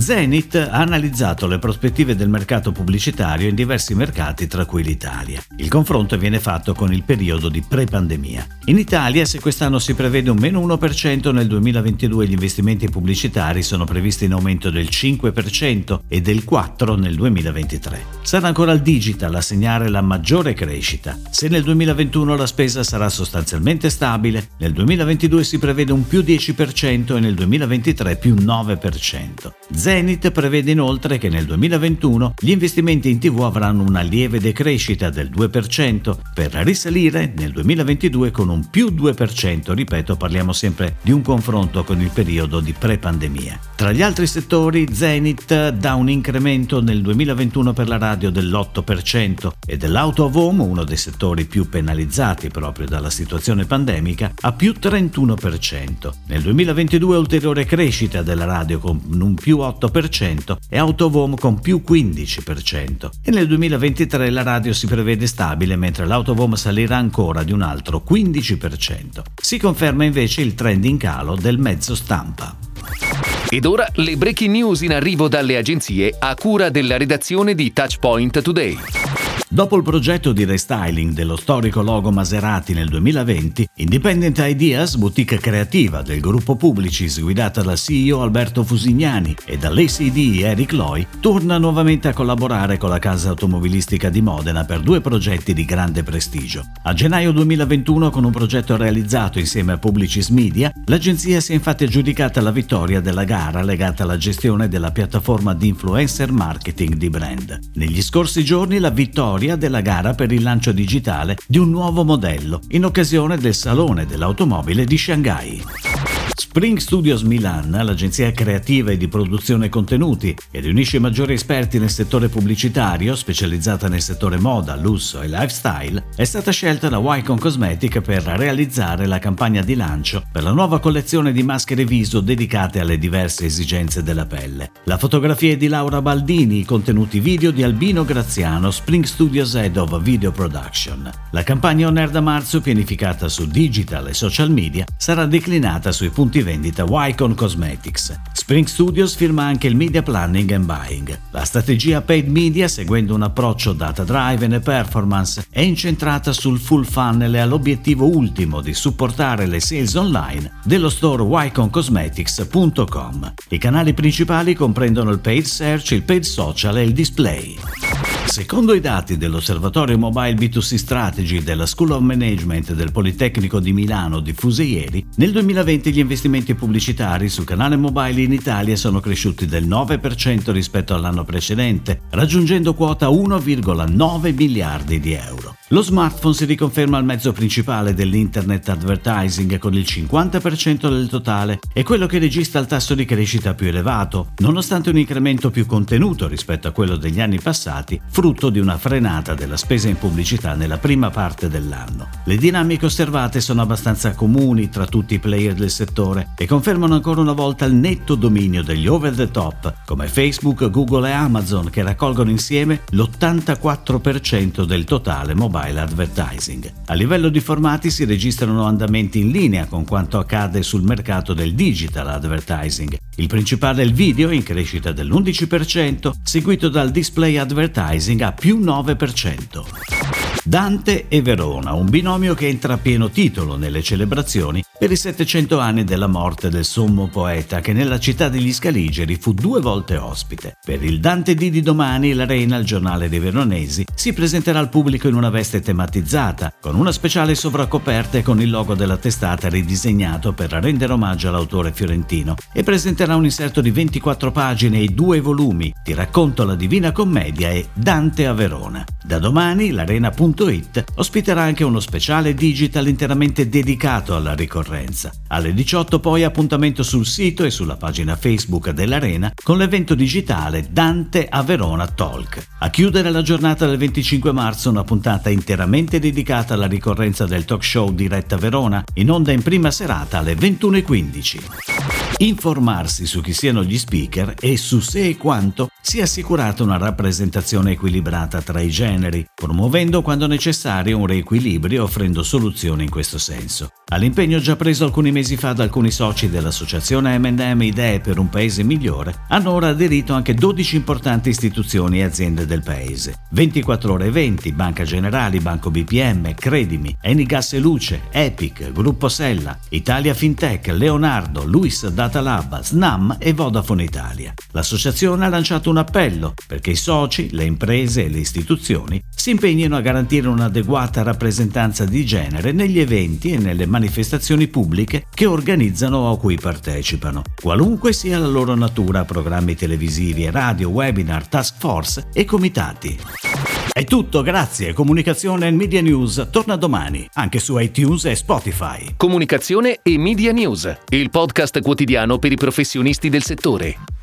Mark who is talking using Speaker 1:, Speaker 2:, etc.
Speaker 1: Zenith ha analizzato le prospettive del mercato pubblicitario in diversi mercati, tra cui l'Italia. Il confronto viene fatto con il periodo di pre-pandemia. In Italia, se quest'anno si prevede un meno 1%, nel 2022 gli investimenti pubblicitari sono previsti in aumento del 5% e del 4% nel 2023. Sarà ancora il digital a segnare la maggiore crescita. Se nel 2021 la spesa sarà sostanzialmente stabile, nel 2022 si prevede un più 10% e nel 2023 più 9%. Zenith prevede inoltre che nel 2021 gli investimenti in TV avranno una lieve decrescita del 2% per risalire nel 2022 con un più 2%, ripeto parliamo sempre di un confronto con il periodo di pre-pandemia. Tra gli altri settori Zenith dà un incremento nel 2021 per la radio dell'8% e dell'auto of home, uno dei settori più penalizzati proprio dalla situazione pandemica, a più 31%. Nel 2022 ulteriore crescita della radio con un più 8% 8% e Autovom con più 15%. E nel 2023 la radio si prevede stabile mentre l'Autovom salirà ancora di un altro 15%. Si conferma invece il trend in calo del mezzo stampa.
Speaker 2: Ed ora le breaking news in arrivo dalle agenzie a cura della redazione di Touchpoint Today.
Speaker 1: Dopo il progetto di restyling dello storico logo Maserati nel 2020, Independent Ideas, boutique creativa del gruppo Publicis guidata dal CEO Alberto Fusignani e dall'ACD Eric Loy, torna nuovamente a collaborare con la casa automobilistica di Modena per due progetti di grande prestigio. A gennaio 2021, con un progetto realizzato insieme a Publicis Media, l'agenzia si è infatti aggiudicata la vittoria della gara legata alla gestione della piattaforma di influencer marketing di brand. Negli scorsi giorni la vittoria vittoria della gara per il lancio digitale di un nuovo modello in occasione del Salone dell'Automobile di Shanghai. Spring Studios Milan, l'agenzia creativa e di produzione contenuti e riunisce i maggiori esperti nel settore pubblicitario, specializzata nel settore moda, lusso e lifestyle, è stata scelta da Wycon Cosmetic per realizzare la campagna di lancio per la nuova collezione di maschere viso dedicate alle diverse esigenze della pelle. La fotografia è di Laura Baldini, i contenuti video di Albino Graziano, Spring Studios Head of Video Production. La campagna On Air da marzo, pianificata su digital e social media, sarà declinata sui punti punti vendita Wycon Cosmetics. Spring Studios firma anche il Media Planning and Buying. La strategia paid media, seguendo un approccio data driven e performance, è incentrata sul full funnel e all'obiettivo ultimo di supportare le sales online dello store wyconcosmetics.com. I canali principali comprendono il paid search, il paid social e il display. Secondo i dati dell'Osservatorio Mobile B2C Strategy della School of Management del Politecnico di Milano diffuse ieri, nel 2020 gli investimenti pubblicitari sul canale mobile in Italia sono cresciuti del 9% rispetto all'anno precedente, raggiungendo quota 1,9 miliardi di euro. Lo smartphone si riconferma il mezzo principale dell'internet advertising con il 50% del totale e quello che registra il tasso di crescita più elevato, nonostante un incremento più contenuto rispetto a quello degli anni passati, frutto di una frenata della spesa in pubblicità nella prima parte dell'anno. Le dinamiche osservate sono abbastanza comuni tra tutti i player del settore e confermano ancora una volta il netto dominio degli over the top come Facebook, Google e Amazon che raccolgono insieme l'84% del totale mobile advertising. A livello di formati si registrano andamenti in linea con quanto accade sul mercato del digital advertising. Il principale è il video in crescita dell'11%, seguito dal display advertising a più 9%. Dante e Verona, un binomio che entra a pieno titolo nelle celebrazioni per i 700 anni della morte del sommo poeta che nella città degli Scaligeri fu due volte ospite. Per il Dante D di domani l'Arena, il giornale dei veronesi, si presenterà al pubblico in una veste tematizzata, con una speciale sovracoperta e con il logo della testata ridisegnato per rendere omaggio all'autore fiorentino e presenterà un inserto di 24 pagine e due volumi Ti racconto la Divina Commedia e Dante a Verona. Da domani l'Arena.it ospiterà anche uno speciale digital interamente dedicato alla ricorrenza concorrenza. Alle 18 poi appuntamento sul sito e sulla pagina Facebook dell'Arena con l'evento digitale Dante a Verona Talk. A chiudere la giornata del 25 marzo una puntata interamente dedicata alla ricorrenza del talk show diretta Verona, in onda in prima serata alle 21.15. Informarsi su chi siano gli speaker e su se e quanto sia assicurata una rappresentazione equilibrata tra i generi, promuovendo quando necessario un riequilibrio e offrendo soluzioni in questo senso. All'impegno già preso alcuni mesi fa da alcuni soci dell'associazione M&M Idee per un Paese Migliore, hanno ora aderito anche 12 importanti istituzioni e aziende del Paese. 24 ore 20, Banca Generali, Banco BPM, Credimi, Enigas e Luce, Epic, Gruppo Sella, Italia FinTech, Leonardo, Luis Data Lab, Snam e Vodafone Italia. L'associazione ha lanciato un appello perché i soci, le imprese e le istituzioni si impegnino a garantire un'adeguata rappresentanza di genere negli eventi e nelle manifestazioni manifestazioni pubbliche che organizzano o a cui partecipano, qualunque sia la loro natura, programmi televisivi, radio, webinar, task force e comitati. È tutto, grazie. Comunicazione e Media News torna domani, anche su iTunes e Spotify.
Speaker 2: Comunicazione e Media News, il podcast quotidiano per i professionisti del settore.